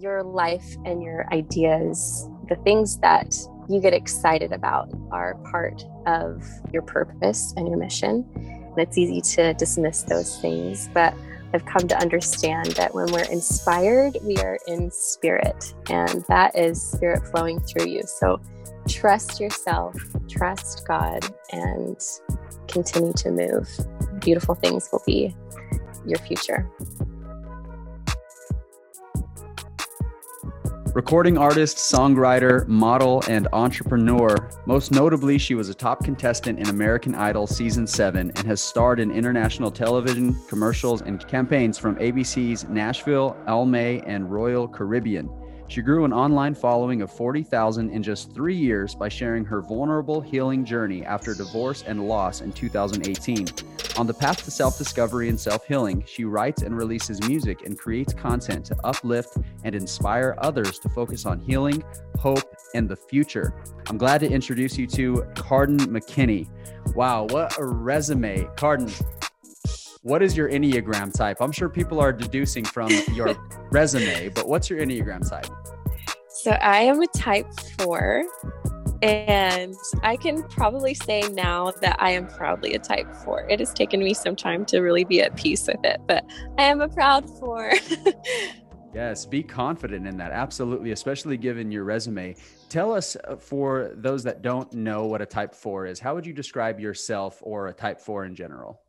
your life and your ideas, the things that you get excited about, are part of your purpose and your mission. And it's easy to dismiss those things, but I've come to understand that when we're inspired, we are in spirit, and that is spirit flowing through you. So trust yourself, trust God, and continue to move. Beautiful things will be your future. Recording artist, songwriter, model, and entrepreneur. Most notably, she was a top contestant in American Idol Season 7 and has starred in international television, commercials, and campaigns from ABC's Nashville, El and Royal Caribbean. She grew an online following of 40,000 in just three years by sharing her vulnerable healing journey after divorce and loss in 2018. On the path to self discovery and self healing, she writes and releases music and creates content to uplift and inspire others to focus on healing, hope, and the future. I'm glad to introduce you to Cardin McKinney. Wow, what a resume. Cardin, what is your Enneagram type? I'm sure people are deducing from your resume, but what's your Enneagram type? So I am a type four, and I can probably say now that I am proudly a type four. It has taken me some time to really be at peace with it, but I am a proud four. yes, be confident in that. Absolutely, especially given your resume. Tell us, uh, for those that don't know what a type four is, how would you describe yourself or a type four in general?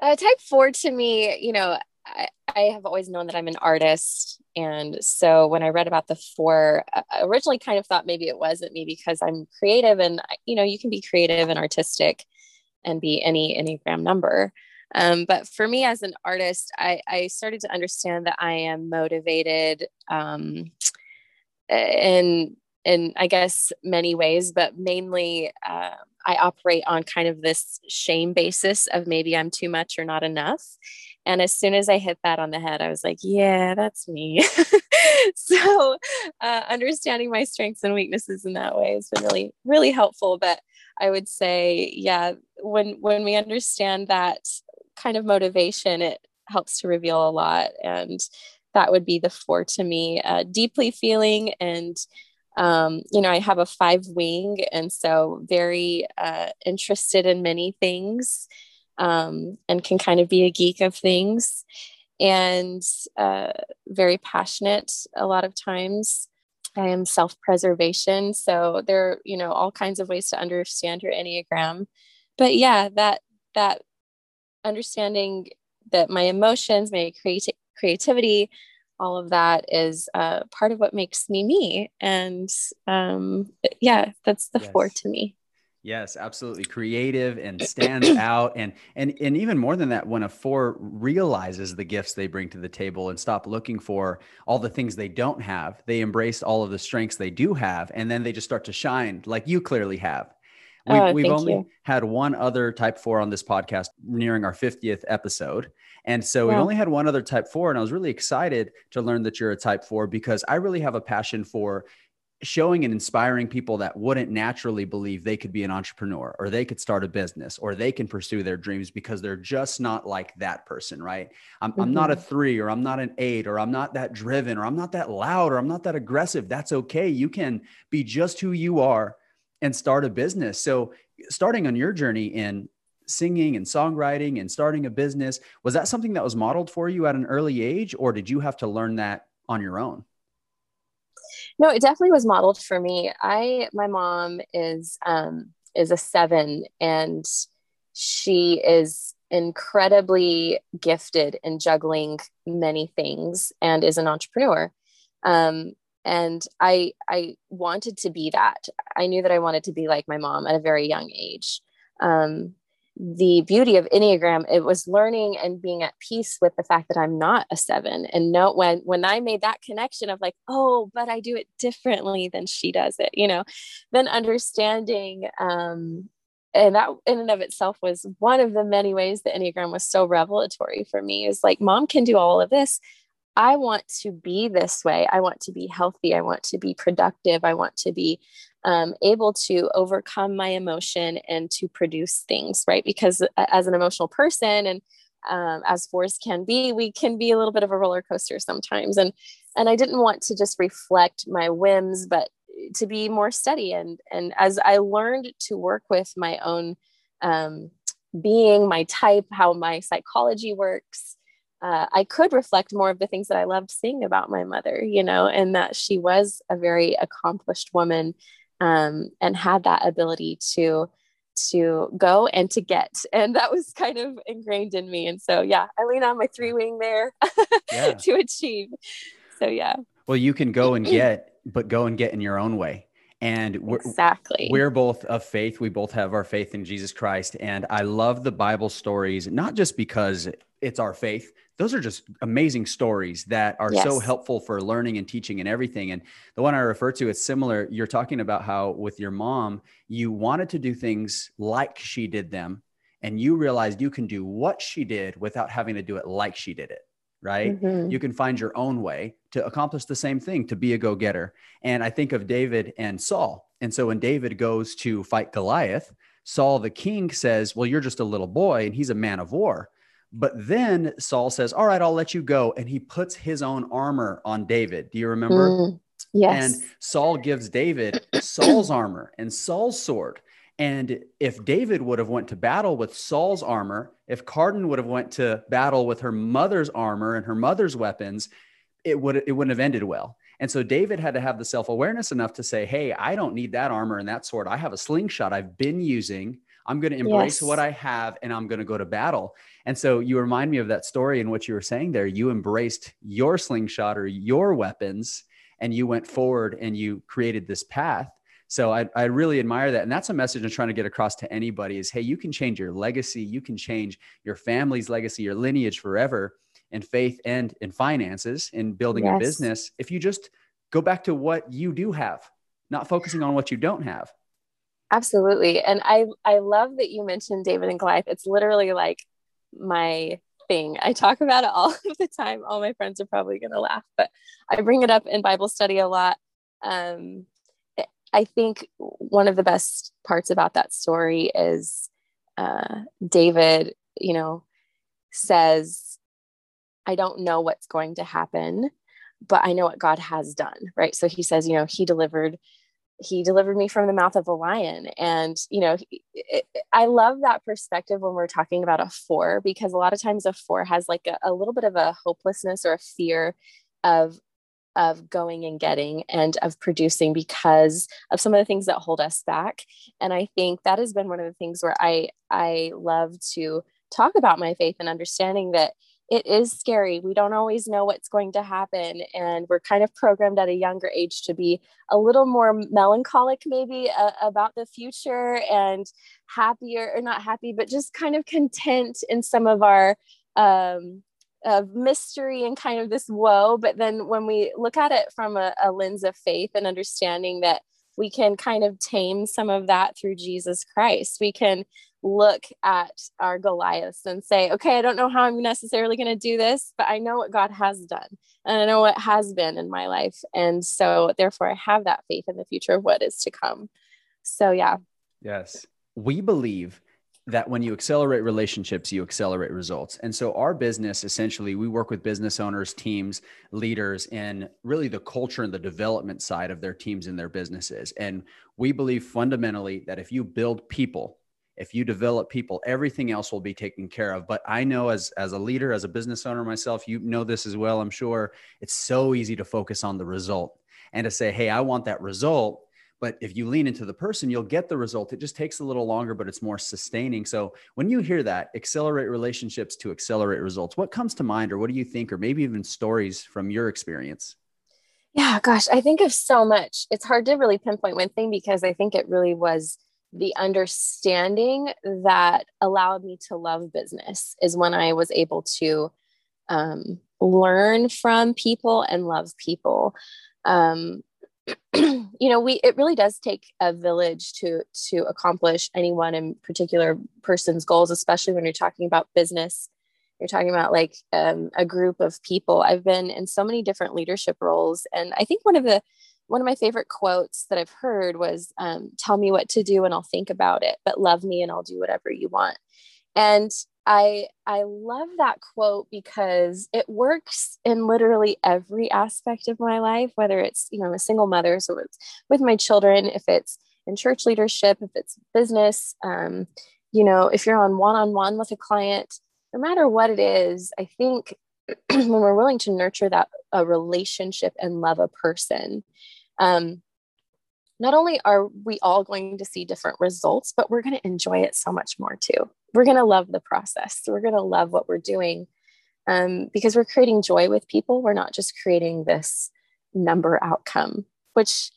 Uh, type four to me, you know, I, I, have always known that I'm an artist. And so when I read about the four, I originally kind of thought maybe it wasn't me because I'm creative and, you know, you can be creative and artistic and be any Enneagram number. Um, but for me as an artist, I, I, started to understand that I am motivated um, in, in, I guess, many ways, but mainly uh, I operate on kind of this shame basis of maybe I'm too much or not enough. And as soon as I hit that on the head, I was like, yeah, that's me. so uh, understanding my strengths and weaknesses in that way has been really, really helpful. But I would say, yeah, when when we understand that kind of motivation, it helps to reveal a lot. And that would be the four to me, uh, deeply feeling and um, you know, I have a five wing, and so very uh, interested in many things um, and can kind of be a geek of things and uh, very passionate a lot of times. I am self preservation. So there are, you know, all kinds of ways to understand your Enneagram. But yeah, that, that understanding that my emotions, my creati- creativity, all of that is uh, part of what makes me me. And um, yeah, that's the yes. four to me. Yes, absolutely. Creative and stands out. And, and, and even more than that, when a four realizes the gifts they bring to the table and stop looking for all the things they don't have, they embrace all of the strengths they do have. And then they just start to shine like you clearly have. We, oh, we've only you. had one other type four on this podcast nearing our 50th episode. And so yeah. we only had one other type four. And I was really excited to learn that you're a type four because I really have a passion for showing and inspiring people that wouldn't naturally believe they could be an entrepreneur or they could start a business or they can pursue their dreams because they're just not like that person, right? I'm, mm-hmm. I'm not a mm-hmm. three or I'm not an eight or I'm not that driven or I'm not that loud or I'm not that aggressive. That's okay. You can be just who you are and start a business. So, starting on your journey in singing and songwriting and starting a business, was that something that was modeled for you at an early age or did you have to learn that on your own? No, it definitely was modeled for me. I my mom is um is a 7 and she is incredibly gifted in juggling many things and is an entrepreneur. Um and I I wanted to be that. I knew that I wanted to be like my mom at a very young age. Um the beauty of enneagram it was learning and being at peace with the fact that i'm not a seven and no when when i made that connection of like oh but i do it differently than she does it you know then understanding um and that in and of itself was one of the many ways the enneagram was so revelatory for me is like mom can do all of this I want to be this way. I want to be healthy. I want to be productive. I want to be um, able to overcome my emotion and to produce things, right? Because as an emotional person and um, as fours can be, we can be a little bit of a roller coaster sometimes. And and I didn't want to just reflect my whims, but to be more steady. And and as I learned to work with my own um, being, my type, how my psychology works, uh, I could reflect more of the things that I loved seeing about my mother, you know, and that she was a very accomplished woman um, and had that ability to to go and to get and that was kind of ingrained in me. And so yeah i lean on my three wing there yeah. to achieve. So yeah. Well you can go and get but go and get in your own way. And we're, exactly. we're both of faith. We both have our faith in jesus christ. And i love the bible stories not just because it's our faith those are just amazing stories that are yes. so helpful for learning and teaching and everything. And the one I refer to, is similar. You're talking about how with your mom, you wanted to do things like she did them, and you realized you can do what she did without having to do it like she did it. Right? Mm-hmm. You can find your own way to accomplish the same thing, to be a go getter. And I think of David and Saul. And so when David goes to fight Goliath, Saul the king says, Well, you're just a little boy, and he's a man of war. But then Saul says, All right, I'll let you go. And he puts his own armor on David. Do you remember? Mm, yes. And Saul gives David Saul's armor and Saul's sword. And if David would have went to battle with Saul's armor, if Cardin would have went to battle with her mother's armor and her mother's weapons, it would it wouldn't have ended well. And so David had to have the self-awareness enough to say, "Hey, I don't need that armor and that sword. I have a slingshot I've been using. I'm going to embrace yes. what I have and I'm going to go to battle." And so you remind me of that story and what you were saying there. You embraced your slingshot or your weapons and you went forward and you created this path. So I, I really admire that. And that's a message I'm trying to get across to anybody is, hey, you can change your legacy. You can change your family's legacy, your lineage forever in faith and in finances in building yes. a business. If you just go back to what you do have, not focusing on what you don't have. Absolutely. And I, I love that you mentioned David and Goliath. It's literally like my thing. I talk about it all of the time. All my friends are probably going to laugh, but I bring it up in Bible study a lot. Um, I think one of the best parts about that story is uh, David, you know, says, I don't know what's going to happen, but I know what God has done, right? So he says, you know, he delivered he delivered me from the mouth of a lion. And you know it, i love that perspective when we're talking about a four because a lot of times a four has like a, a little bit of a hopelessness or a fear of of going and getting and of producing because of some of the things that hold us back. And i think that has been one of the things where i i love to talk about my faith and understanding that it is scary. We don't always know what's going to happen. And we're kind of programmed at a younger age to be a little more melancholic, maybe uh, about the future and happier, or not happy, but just kind of content in some of our um, of mystery and kind of this woe. But then when we look at it from a, a lens of faith and understanding that we can kind of tame some of that through Jesus Christ, we can look at our Goliaths and say, okay, I don't know how I'm necessarily going to do this, but I know what God has done and I know what has been in my life. And so, therefore, I have that faith in the future of what is to come. So, yeah. Yes. We believe that when you accelerate relationships, you accelerate results. And so, our business essentially, we work with business owners, teams, leaders in really the culture and the development side of their teams and their businesses. And we believe fundamentally that if you build people, if you develop people everything else will be taken care of. But i know as as a leader as a business owner myself you know this as well i'm sure it's so easy to focus on the result and to say hey i want that result. But if you lean into the person you'll get the result. It just takes a little longer but it's more sustaining. So when you hear that accelerate relationships to accelerate results what comes to mind or what do you think or maybe even stories from your experience? Yeah gosh i think of so much. It's hard to really pinpoint one thing because i think it really was the understanding that allowed me to love business is when I was able to um, learn from people and love people. Um, you know, we it really does take a village to to accomplish any one in particular person's goals, especially when you're talking about business. You're talking about like um, a group of people. I've been in so many different leadership roles, and I think one of the one of my favorite quotes that I've heard was, um, "Tell me what to do and I'll think about it, but love me and I'll do whatever you want." And I I love that quote because it works in literally every aspect of my life, whether it's, you know, I'm a single mother, so it's with my children, if it's in church leadership, if it's business, um, you know, if you're on one-on-one with a client, no matter what it is, I think when we're willing to nurture that a relationship and love a person, um, not only are we all going to see different results, but we're going to enjoy it so much more too. We're going to love the process. We're going to love what we're doing um, because we're creating joy with people. We're not just creating this number outcome, which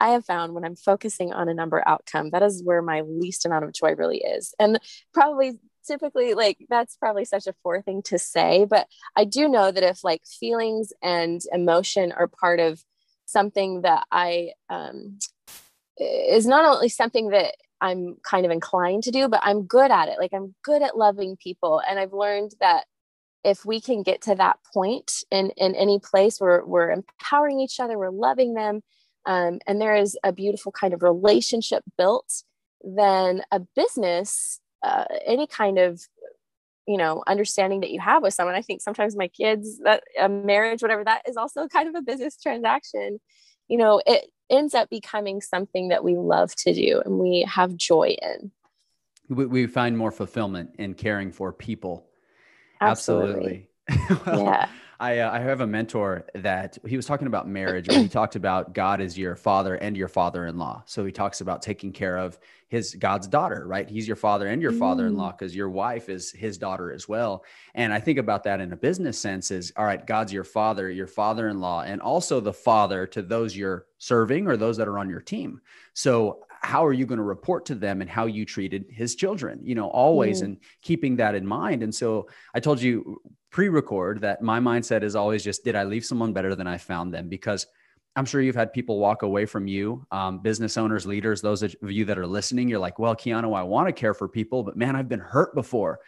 I have found when I'm focusing on a number outcome, that is where my least amount of joy really is. And probably typically like that's probably such a poor thing to say, but I do know that if like feelings and emotion are part of something that I um, is not only something that I'm kind of inclined to do, but I'm good at it. Like I'm good at loving people. And I've learned that if we can get to that point in, in any place where we're empowering each other, we're loving them, um, and there is a beautiful kind of relationship built, then a business, uh, any kind of you know understanding that you have with someone. I think sometimes my kids that a marriage whatever that is also kind of a business transaction. You know it ends up becoming something that we love to do and we have joy in. We, we find more fulfillment in caring for people. Absolutely, absolutely. well, yeah I, uh, I have a mentor that he was talking about marriage, he talked about God as your father and your father in law. So he talks about taking care of his God's daughter, right? He's your father and your mm. father-in-law because your wife is his daughter as well. And I think about that in a business sense is all right, God's your father, your father-in-law, and also the father to those you're serving or those that are on your team. So how are you going to report to them and how you treated his children you know always mm. and keeping that in mind and so i told you pre-record that my mindset is always just did i leave someone better than i found them because I'm sure you've had people walk away from you, um, business owners, leaders, those of you that are listening. You're like, well, Keanu, I want to care for people, but man, I've been hurt before.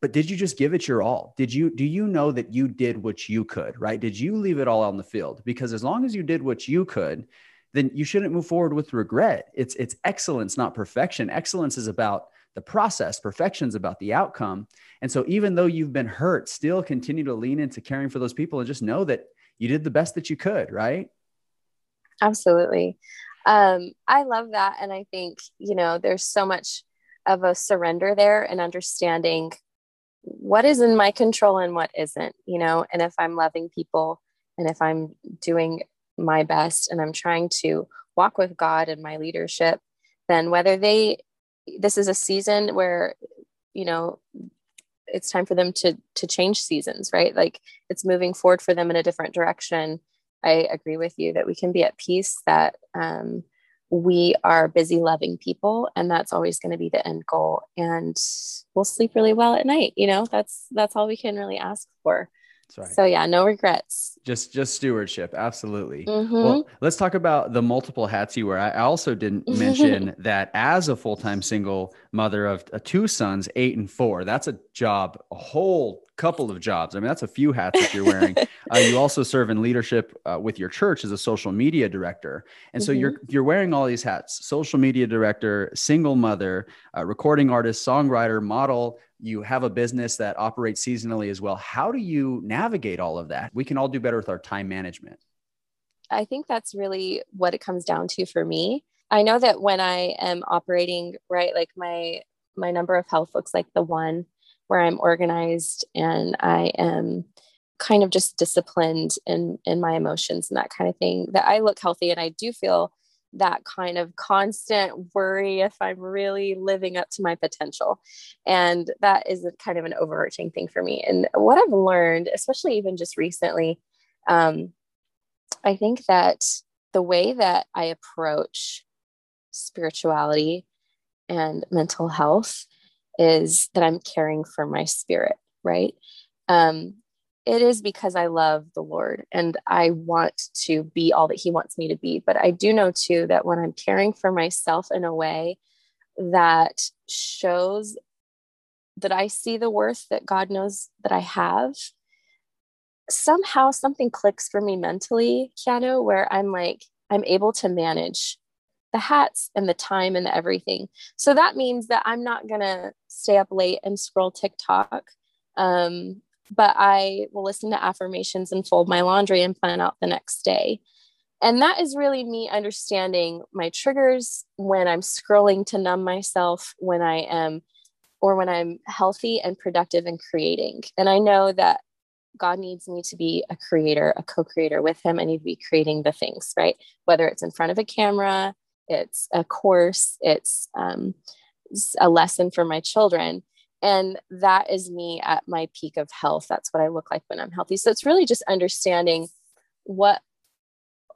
But did you just give it your all? Did you, do you know that you did what you could, right? Did you leave it all on the field? Because as long as you did what you could, then you shouldn't move forward with regret. It's, it's excellence, not perfection. Excellence is about the process, perfection is about the outcome. And so even though you've been hurt, still continue to lean into caring for those people and just know that you did the best that you could, right? Absolutely. Um, I love that. And I think, you know, there's so much of a surrender there and understanding what is in my control and what isn't, you know, and if I'm loving people and if I'm doing my best and I'm trying to walk with God in my leadership, then whether they, this is a season where, you know, it's time for them to to change seasons right? Like it's moving forward for them in a different direction. I agree with you that we can be at peace that um, we are busy loving people and that's always going to be the end goal. And we'll sleep really well at night you know? That's that's all we can really ask for right. so yeah no regrets just just stewardship absolutely mm-hmm. well let's talk about the multiple hats you wear i also didn't mention that as a full-time single mother of uh, two sons eight and four that's a job a whole couple of jobs. I mean, that's a few hats that you're wearing. uh, you also serve in leadership uh, with your church as a social media director, and so mm-hmm. you're you're wearing all these hats: social media director, single mother, uh, recording artist, songwriter, model. You have a business that operates seasonally as well. How do you navigate all of that? We can all do better with our time management. I think that's really what it comes down to for me. I know that when I am operating right, like my my number of health looks like the one where I'm organized and I am kind of just disciplined in in my emotions and that kind of thing that I look healthy and I do feel that kind of constant worry if I'm really living up to my potential. And that is a kind of an overarching thing for me. And what I've learned, especially even just recently, um, I think that the way that I approach spirituality and mental health is that I'm caring for my spirit, right? Um, it is because I love the Lord and I want to be all that He wants me to be. But I do know too that when I'm caring for myself in a way that shows that I see the worth that God knows that I have, somehow something clicks for me mentally, Keanu, where I'm like, I'm able to manage the hats and the time and the everything. So that means that I'm not going to stay up late and scroll TikTok. Um, but I will listen to affirmations and fold my laundry and plan out the next day. And that is really me understanding my triggers when I'm scrolling to numb myself, when I am, or when I'm healthy and productive and creating. And I know that God needs me to be a creator, a co creator with Him. I need to be creating the things, right? Whether it's in front of a camera, it's a course, it's um, a lesson for my children. And that is me at my peak of health. That's what I look like when I'm healthy. So it's really just understanding what,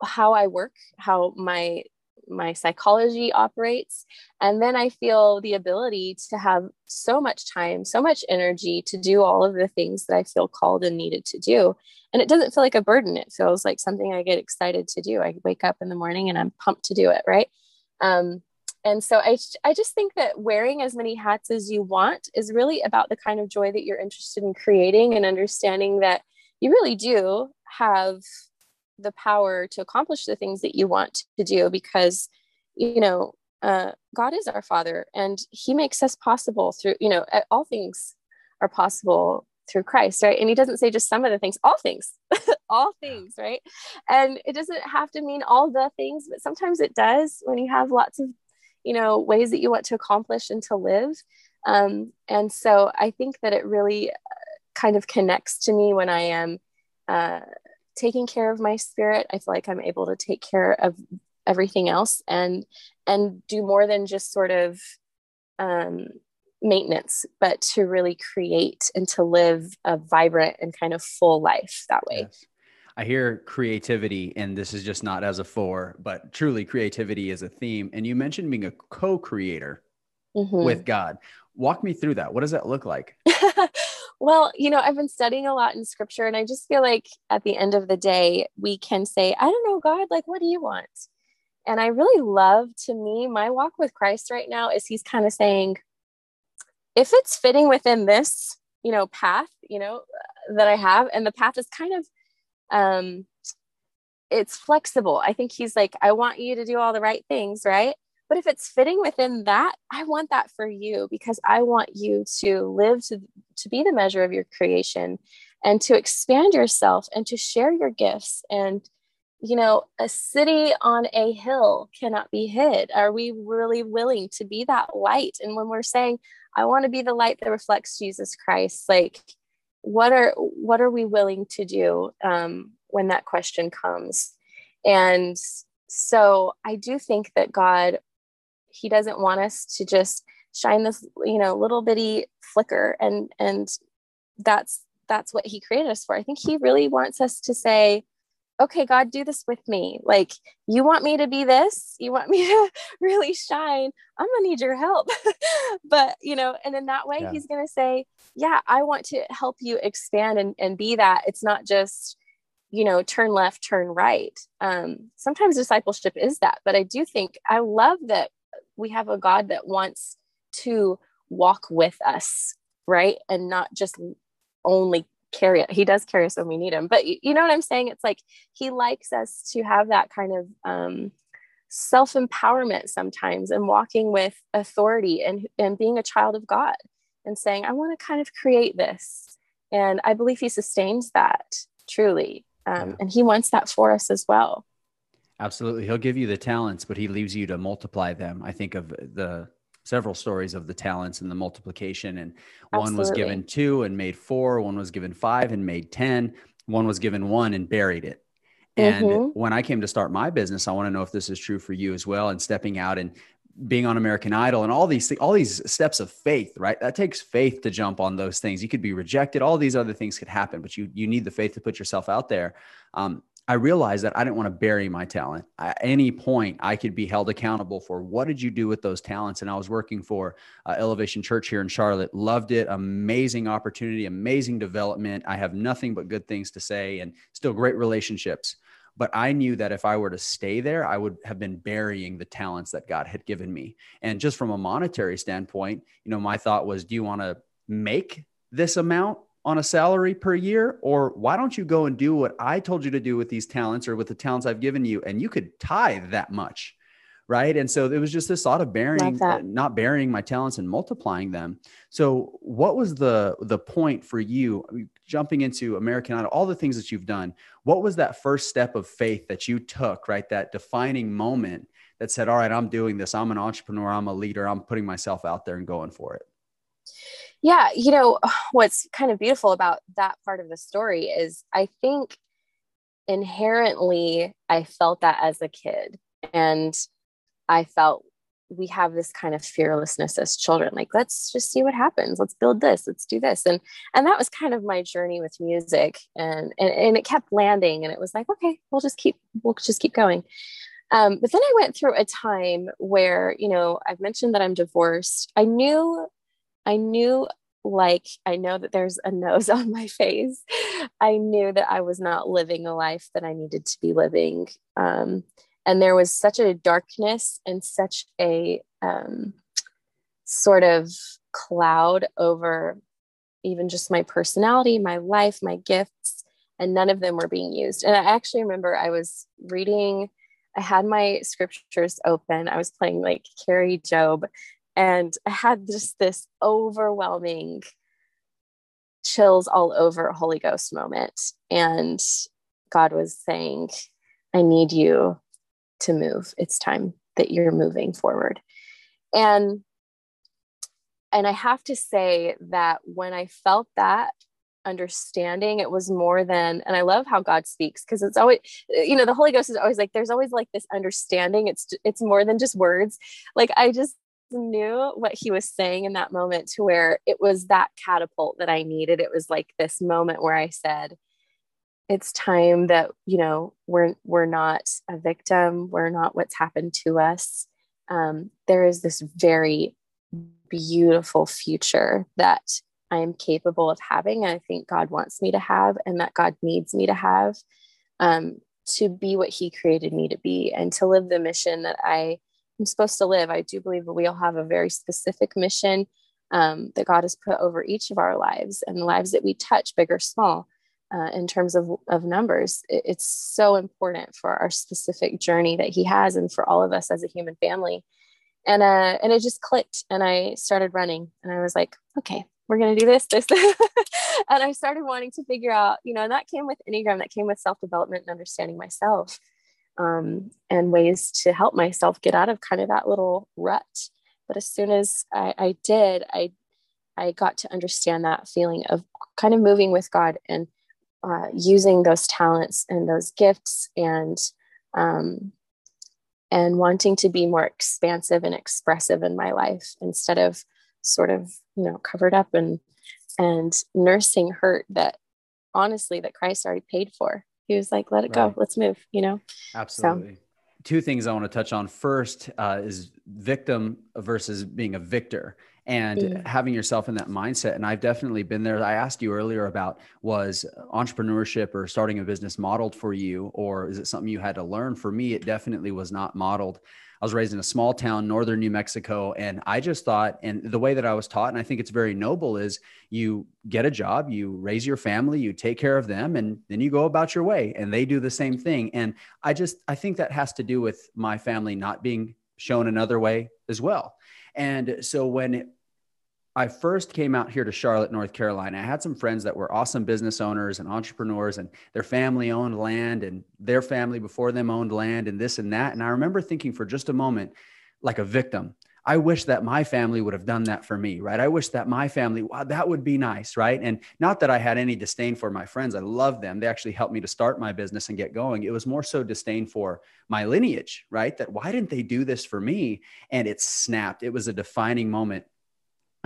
how I work, how my my psychology operates. And then i feel the ability to have so much time so much energy to do all of the things that i feel called and needed to do. And it doesn't feel like a burden. It feels like something i get excited to do. I wake up in the morning and i'm pumped to do it right? Um, and so I, I just think that wearing as many hats as you want is really about the kind of joy that you're interested in creating and understanding that you really do have the power to accomplish the things that you want to do because you know uh, god is our father and he makes us possible through you know all things are possible through christ right? And he doesn't say just some of the things all things all things right? And it doesn't have to mean all the things but sometimes it does when you have lots of you know ways that you want to accomplish and to live. Um, and so i think that it really uh, kind of connects to me when i am uh, taking care of my spirit i feel like i'm able to take care of everything else and and do more than just sort of um, maintenance but to really create and to live a vibrant and kind of full life that way yes. I hear creativity, and this is just not as a four, but truly creativity is a theme. And you mentioned being a co creator mm-hmm. with God. Walk me through that. What does that look like? well, you know, I've been studying a lot in scripture, and I just feel like at the end of the day, we can say, I don't know, God, like, what do you want? And I really love to me, my walk with Christ right now is he's kind of saying, if it's fitting within this, you know, path, you know, that I have, and the path is kind of um it's flexible i think he's like i want you to do all the right things right but if it's fitting within that i want that for you because i want you to live to to be the measure of your creation and to expand yourself and to share your gifts. And you know a city on a hill cannot be hid. Are we really willing to be that light? And when we're saying i want to be the light that reflects jesus christ like what are what are we willing to do um, when that question comes? And so i do think that god he doesn't want us to just shine this you know little bitty flicker and and that's that's what he created us for i think he really wants us to say okay, God, do this with me. Like, you want me to be this? You want me to really shine? I'm going to need your help. but, you know, and in that way, yeah. he's going to say, yeah, I want to help you expand and, and be that. It's not just, you know, turn left, turn right. Um, sometimes discipleship is that. But I do think I love that we have a God that wants to walk with us, right? And not just only carry it. He does carry us when we need him. But you, know what I'm saying? It's like he likes us to have that kind of um, self empowerment sometimes and walking with authority and, and being a child of God and saying, I want to kind of create this. And I believe he sustains that truly. Um, yeah. And he wants that for us as well. Absolutely. He'll give you the talents, but he leaves you to multiply them. I think of the several stories of the talents and the multiplication. And Absolutely. one was given two and made four, one was given five and made 10, one was given one and buried it. And mm-hmm. when I came to start my business, I want to know if this is true for you as well. And stepping out and being on American Idol and all these all these steps of faith, right? That takes faith to jump on those things. You could be rejected. All these other things could happen, but you you need the faith to put yourself out there. Um, I realized that I didn't want to bury my talent. At any point, I could be held accountable for what did you do with those talents. And I was working for uh, Elevation Church here in Charlotte. Loved it. Amazing opportunity, amazing development. I have nothing but good things to say, and still great relationships. But I knew that if I were to stay there, I would have been burying the talents that God had given me. And just from a monetary standpoint, you know, my thought was, do you want to make this amount on a salary per year? Or why don't you go and do what I told you to do with these talents or with the talents I've given you? And you could tithe that much. right and so it was just this thought of bearing uh, not burying my talents and multiplying them so what was the the point for you jumping into american idol all the things that you've done what was that first step of faith that you took right that defining moment that said all right i'm doing this i'm an entrepreneur i'm a leader i'm putting myself out there and going for it yeah you know what's kind of beautiful about that part of the story is i think inherently i felt that as a kid and I felt we have this kind of fearlessness as children like let's just see what happens. Let's build this. Let's do this. And and that was kind of my journey with music and and, and it kept landing and it was like okay we'll just keep we'll just keep going. Um, but then i went through a time where you know i've mentioned that i'm divorced. I knew i knew like i know that there's a nose on my face. I knew that i was not living a life that i needed to be living. Um, and there was such a darkness and such a um, sort of cloud over even just my personality my life my gifts and none of them were being used. And i actually remember i was reading i had my scriptures open. I was playing like Kari Jobe and i had just this overwhelming chills all over holy ghost moment and god was saying i need you to move. It's time that you're moving forward. And and I have to say that when I felt that understanding, it was more than, and I love how God speaks because it's always, you know, the Holy Ghost is always like, there's always like this understanding. It's it's more than just words. Like I just knew what he was saying in that moment to where it was that catapult that I needed. It was like this moment where I said, it's time that you know we're we're not a victim we're not what's happened to us um, there is this very beautiful future that i am capable of having and i think god wants me to have and that god needs me to have um, to be what he created me to be and to live the mission that i am supposed to live i do believe that we all have a very specific mission um, that god has put over each of our lives and the lives that we touch big or small uh, in terms of, of numbers. It, it's so important for our specific journey that he has and for all of us as a human family. And, uh, and it just clicked and I started running and I was like, okay, we're going to do this, this, and I started wanting to figure out, you know, and that came with Enneagram, that came with self-development and understanding myself um, and ways to help myself get out of kind of that little rut. But as soon as I, I did, I I got to understand that feeling of kind of moving with God and uh, using those talents and those gifts and um, and wanting to be more expansive and expressive in my life instead of sort of you know covered up and and nursing hurt that honestly that Christ already paid for. He was like, "Let it right. go, let's move," you know. Absolutely. So, Two things I want to touch on. First uh, is victim versus being a victor and having yourself in that mindset. And I've definitely been there. I asked you earlier about was entrepreneurship or starting a business modeled for you, or is it something you had to learn? For me, it definitely was not modeled. I was raised in a small town, northern New Mexico, and I just thought, and the way that I was taught, and I think it's very noble, is you get a job, you raise your family, you take care of them, and then you go about your way, and they do the same thing. And I just, I think that has to do with my family not being shown another way as well. And so when I first came out here to Charlotte, North Carolina. I had some friends that were awesome business owners and entrepreneurs, and their family owned land, and their family before them owned land, and this and that. And I remember thinking for just a moment, like a victim. I wish that my family would have done that for me, right? I wish that my family, wow, that would be nice, right? And not that I had any disdain for my friends. I love them. They actually helped me to start my business and get going. It was more so disdain for my lineage, right? That why didn't they do this for me? And it snapped. It was a defining moment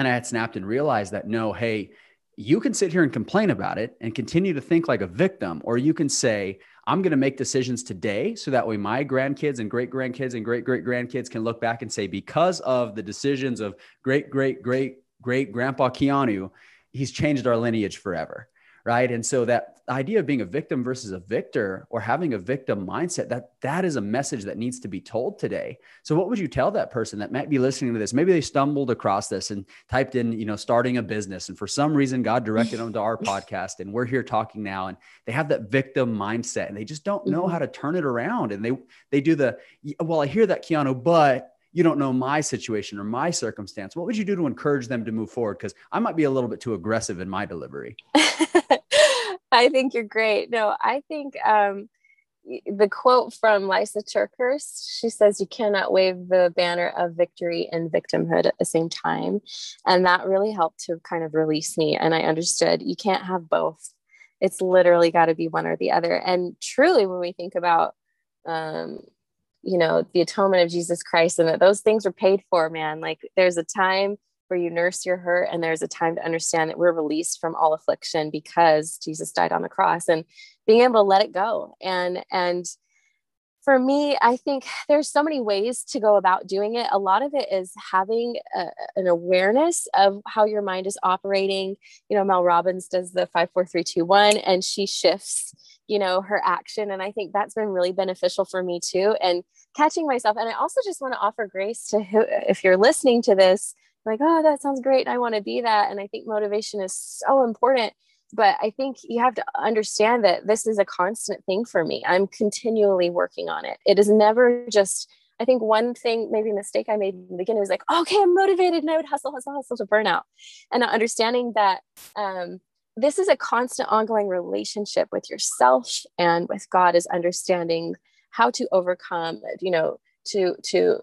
and I had snapped and realized that no, hey, you can sit here and complain about it and continue to think like a victim, or you can say, I'm going to make decisions today so that way my grandkids and great grandkids and great great grandkids can look back and say, because of the decisions of great great great great grandpa Keanu, he's changed our lineage forever right? And so that idea of being a victim versus a victor or having a victim mindset that that is a message that needs to be told today so what would you tell that person that might be listening to this maybe they stumbled across this and typed in you know starting a business and for some reason god directed them to our podcast and we're here talking now and they have that victim mindset and they just don't know mm-hmm. how to turn it around and they they do the well i hear that keanu but you don't know my situation or my circumstance. What would you do to encourage them to move forward? Because I might be a little bit too aggressive in my delivery. I think you're great. No, I think um, the quote from Lysa TerKeurst, she says, You cannot wave the banner of victory and victimhood at the same time. And that really helped to kind of release me. And I understood you can't have both. It's literally got to be one or the other. And truly, when we think about um, you know the atonement of jesus christ and that those things are paid for man like there's a time where you nurse your hurt and there's a time to understand that we're released from all affliction because jesus died on the cross and being able to let it go. And and for me i think there's so many ways to go about doing it. A lot of it is having a, an awareness of how your mind is operating. You know mel robbins does the 54321 and she shifts you know her action and i think that's been really beneficial for me too and catching myself. And i also just want to offer grace to who if you're listening to this like oh that sounds great i want to be that and i think motivation is so important but i think you have to understand that this is a constant thing for me i'm continually working on it it is never just I think one thing, maybe mistake I made in the beginning was like, okay, I'm motivated and I would hustle, hustle, hustle to burnout. And understanding that um, this is a constant ongoing relationship with yourself and with God is understanding how to overcome, you know, to to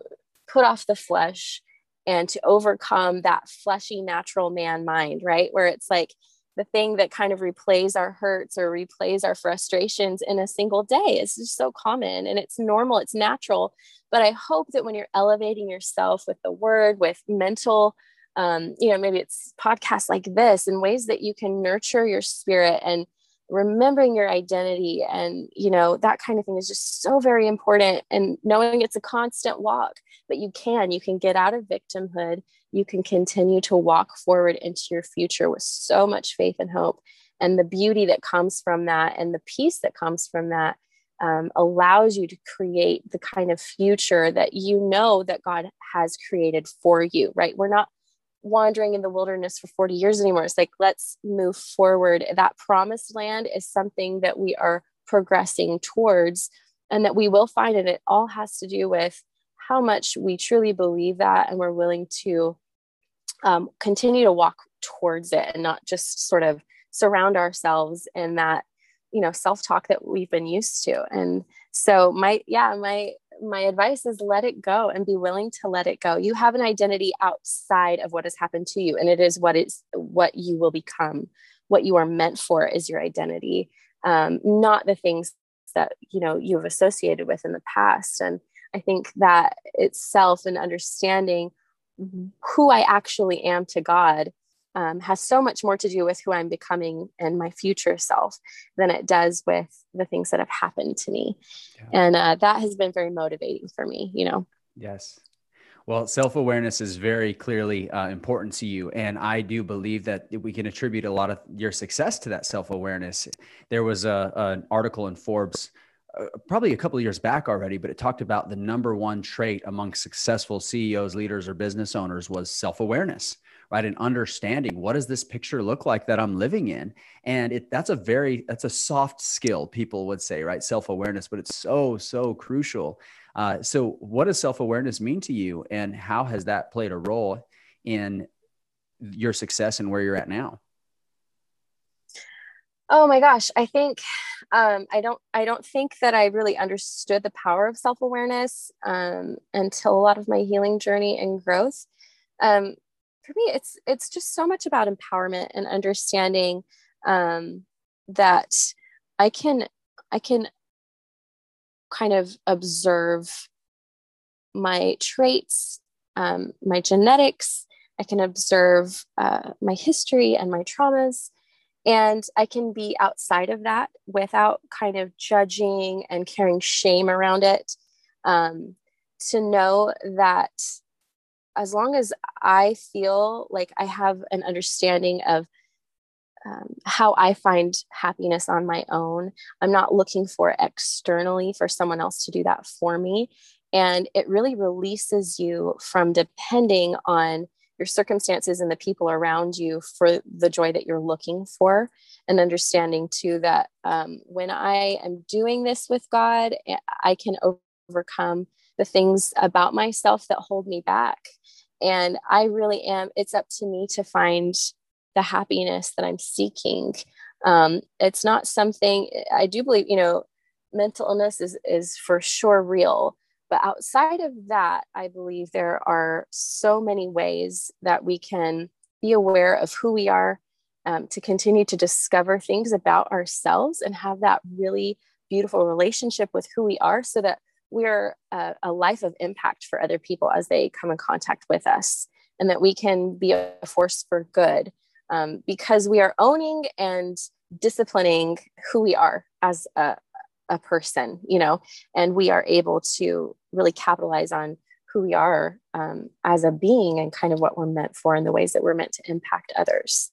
put off the flesh and to overcome that fleshy natural man mind, right? Where it's like the thing that kind of replays our hurts or replays our frustrations in a single day is just so common and it's normal, it's natural. But I hope that when you're elevating yourself with the word, with mental um, you know, maybe it's podcasts like this and ways that you can nurture your spirit and remembering your identity and you know that kind of thing is just so very important. And knowing it's a constant walk but you can you can get out of victimhood. You can continue to walk forward into your future with so much faith and hope. And the beauty that comes from that and the peace that comes from that um, allows you to create the kind of future that you know that god has created for you right? We're not wandering in the wilderness for 40 years anymore. It's like, let's move forward. That promised land is something that we are progressing towards and that we will find. And it all has to do with how much we truly believe that and we're willing to um, continue to walk towards it and not just sort of surround ourselves in that you know self-talk that we've been used to and so my yeah my my advice is let it go and be willing to let it go. You have an identity outside of what has happened to you, and it is what is what you will become. What you are meant for is your identity, um, not the things that you know you've associated with in the past. And I think that itself and understanding who I actually am to God um, has so much more to do with who I'm becoming and my future self than it does with the things that have happened to me. Yeah. And uh, that has been very motivating for me, you know? Yes. Well, self awareness is very clearly uh, important to you. And I do believe that we can attribute a lot of your success to that self awareness. There was a, an article in Forbes uh, probably a couple of years back already, but it talked about the number one trait among successful CEOs, leaders, or business owners was self awareness right and understanding what does this picture look like that i'm living in? And it that's a very that's a soft skill people would say right? Self-awareness but it's so so crucial. Uh, so what does self-awareness mean to you and how has that played a role in your success and where you're at now? Oh my gosh i think um, i don't i don't think that i really understood the power of self-awareness um, until a lot of my healing journey and growth. Um, for me it's it's just so much about empowerment and understanding um, that i can i can kind of observe my traits um, my genetics. I can observe uh, my history and my traumas. And i can be outside of that without kind of judging and carrying shame around it um, to know that as long as I feel like I have an understanding of um, how I find happiness on my own. I'm not looking for externally for someone else to do that for me. And it really releases you from depending on your circumstances and the people around you for the joy that you're looking for. And understanding too that um, when I am doing this with God, I can overcome the things about myself that hold me back. And I really am, it's up to me to find the happiness that I'm seeking. Um, it's not something I do believe, you know, mental illness is, is for sure real. But outside of that, I believe there are so many ways that we can be aware of who we are, um, to continue to discover things about ourselves and have that really beautiful relationship with who we are so that we're a, a life of impact for other people as they come in contact with us and that we can be a force for good um, because we are owning and disciplining who we are as a, a person, you know, and we are able to really capitalize on who we are um, as a being and kind of what we're meant for and the ways that we're meant to impact others.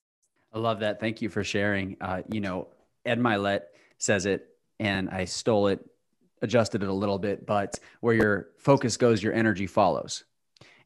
I love that. Thank you for sharing. Uh, you know, Ed Mylett says it, and I stole it, adjusted it a little bit, but where your focus goes, your energy follows.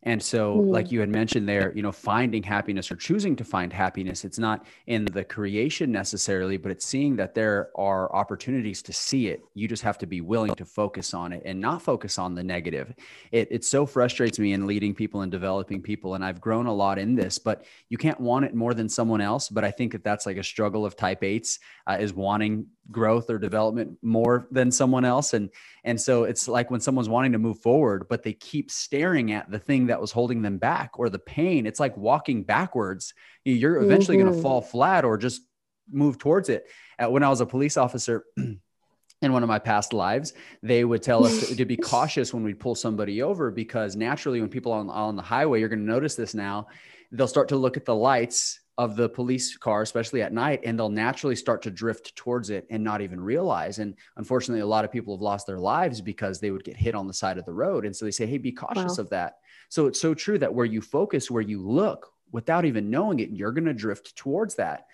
And so, mm. like you had mentioned there, you know, finding happiness or choosing to find happiness, it's not in the creation necessarily, but it's seeing that there are opportunities to see it. You just have to be willing to focus on it and not focus on the negative. It, it so frustrates me in leading people and developing people. And I've grown a lot in this, but you can't want it more than someone else. But I think that that's like a struggle of type eights uh, is wanting growth or development more than someone else and and so it's like when someone's wanting to move forward but they keep staring at the thing that was holding them back or the pain it's like walking backwards you're eventually mm-hmm. going to fall flat or just move towards it uh, when i was a police officer in one of my past lives, they would tell us to, to, be cautious when we pull somebody over because naturally, when people are on, on the highway, you're going to notice this now. They'll start to look at the lights of the police car, especially at night, and they'll naturally start to drift towards it and not even realize. And unfortunately, a lot of people have lost their lives because they would get hit on the side of the road. And so they say, hey, be cautious wow. of that. So it's so true that where you focus, where you look without even knowing it, you're going to drift towards that.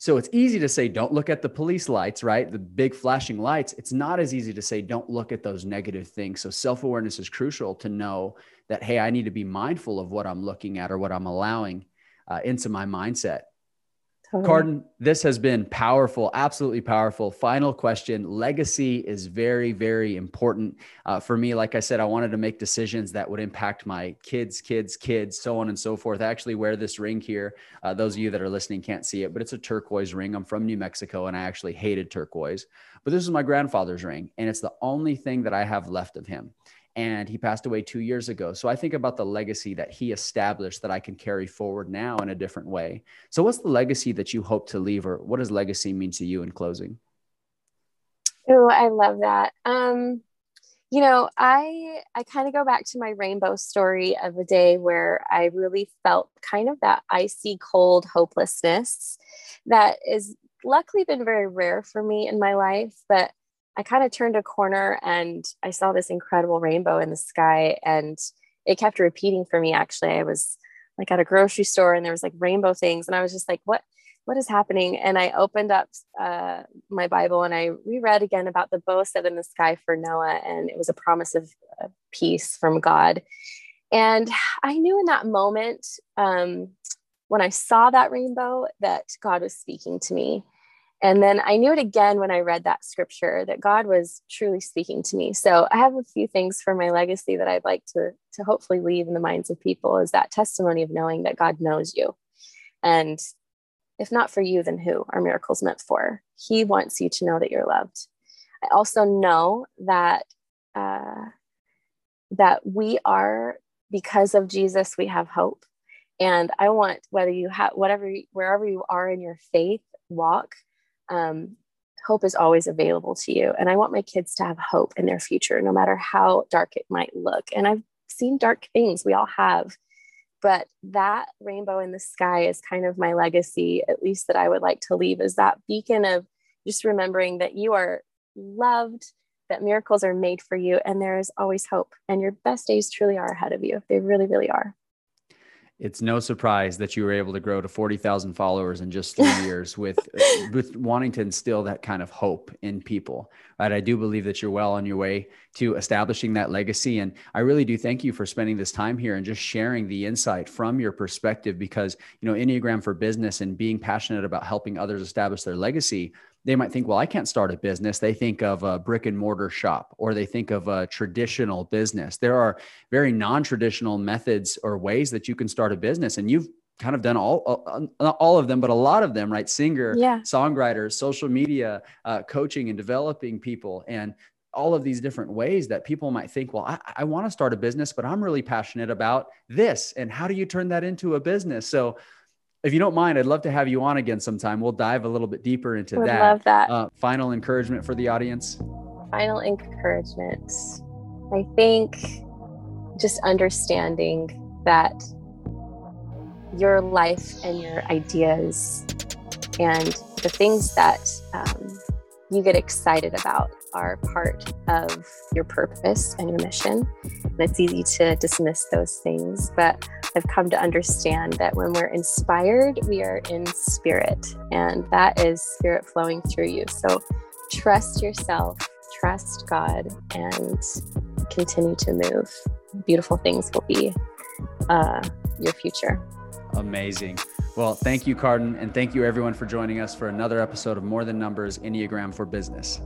So it's easy to say, don't look at the police lights, right? The big flashing lights. It's not as easy to say, don't look at those negative things. So self awareness is crucial to know that, hey, I need to be mindful of what I'm looking at or what I'm allowing uh, into my mindset. Totally. Cardin, this has been powerful, absolutely powerful. Final question Legacy is very, very important uh, for me. Like I said, I wanted to make decisions that would impact my kids, kids, kids, so on and so forth. I actually wear this ring here. Uh, those of you that are listening can't see it, but it's a turquoise ring. I'm from New Mexico and I actually hated turquoise. But this is my grandfather's ring, and it's the only thing that I have left of him and he passed away two years ago. So I think about the legacy that he established that I can carry forward now in a different way. So, what's the legacy that you hope to leave, or what does legacy mean to you in closing? Oh, I love that. Um, you know, I I kind of go back to my rainbow story of a day where I really felt kind of that icy cold hopelessness that is luckily been very rare for me in my life, but I kind of turned a corner and I saw this incredible rainbow in the sky and it kept repeating for me actually. I was like at a grocery store and there was like rainbow things and I was just like what what is happening? And I opened up uh, my Bible and I reread again about the bow set in the sky for Noah and it was a promise of uh, peace from God. And I knew in that moment um, when I saw that rainbow that God was speaking to me and then I knew it again when I read that scripture that God was truly speaking to me. So I have a few things for my legacy that I'd like to, to hopefully leave in the minds of people is that testimony of knowing that God knows you. And if not for you, then who are miracles meant for? He wants you to know that you're loved. I also know that uh, that we are because of Jesus, we have hope. And I want whether you have whatever wherever you are in your faith walk, um, hope is always available to you. And I want my kids to have hope in their future, no matter how dark it might look. And I've seen dark things, we all have. But that rainbow in the sky is kind of my legacy, at least that I would like to leave, is that beacon of just remembering that you are loved, that miracles are made for you, and there is always hope. And your best days truly are ahead of you. They really, really are. It's no surprise that you were able to grow to 40,000 followers in just three years with, with wanting to instill that kind of hope in people, right? I do believe that you're well on your way to establishing that legacy. And I really do thank you for spending this time here and just sharing the insight from your perspective because, you know, Enneagram for business and being passionate about helping others establish their legacy they might think, well, I can't start a business. They think of a brick and mortar shop or they think of a traditional business. There are very non traditional methods or ways that you can start a business. And you've kind of done all, uh, all of them, but a lot of them, right? Singer, yeah. songwriters, social media, uh, coaching and developing people. And all of these different ways that people might think, well, I, I want to start a business, but I'm really passionate about this. And how do you turn that into a business? So if you don't mind, I'd love to have you on again sometime. We'll dive a little bit deeper into Would that. Love that. Uh, final encouragement for the audience. Final encouragement. I think just understanding that your life and your ideas and the things that um, you get excited about are part of your purpose and your mission. And it's easy to dismiss those things, but I've come to understand that when we're inspired, we are in spirit, and that is spirit flowing through you. So trust yourself, trust God, and continue to move. Beautiful things will be uh, your future. Amazing. Well, thank you, Cardin, and thank you everyone for joining us for another episode of More Than Numbers Enneagram for Business.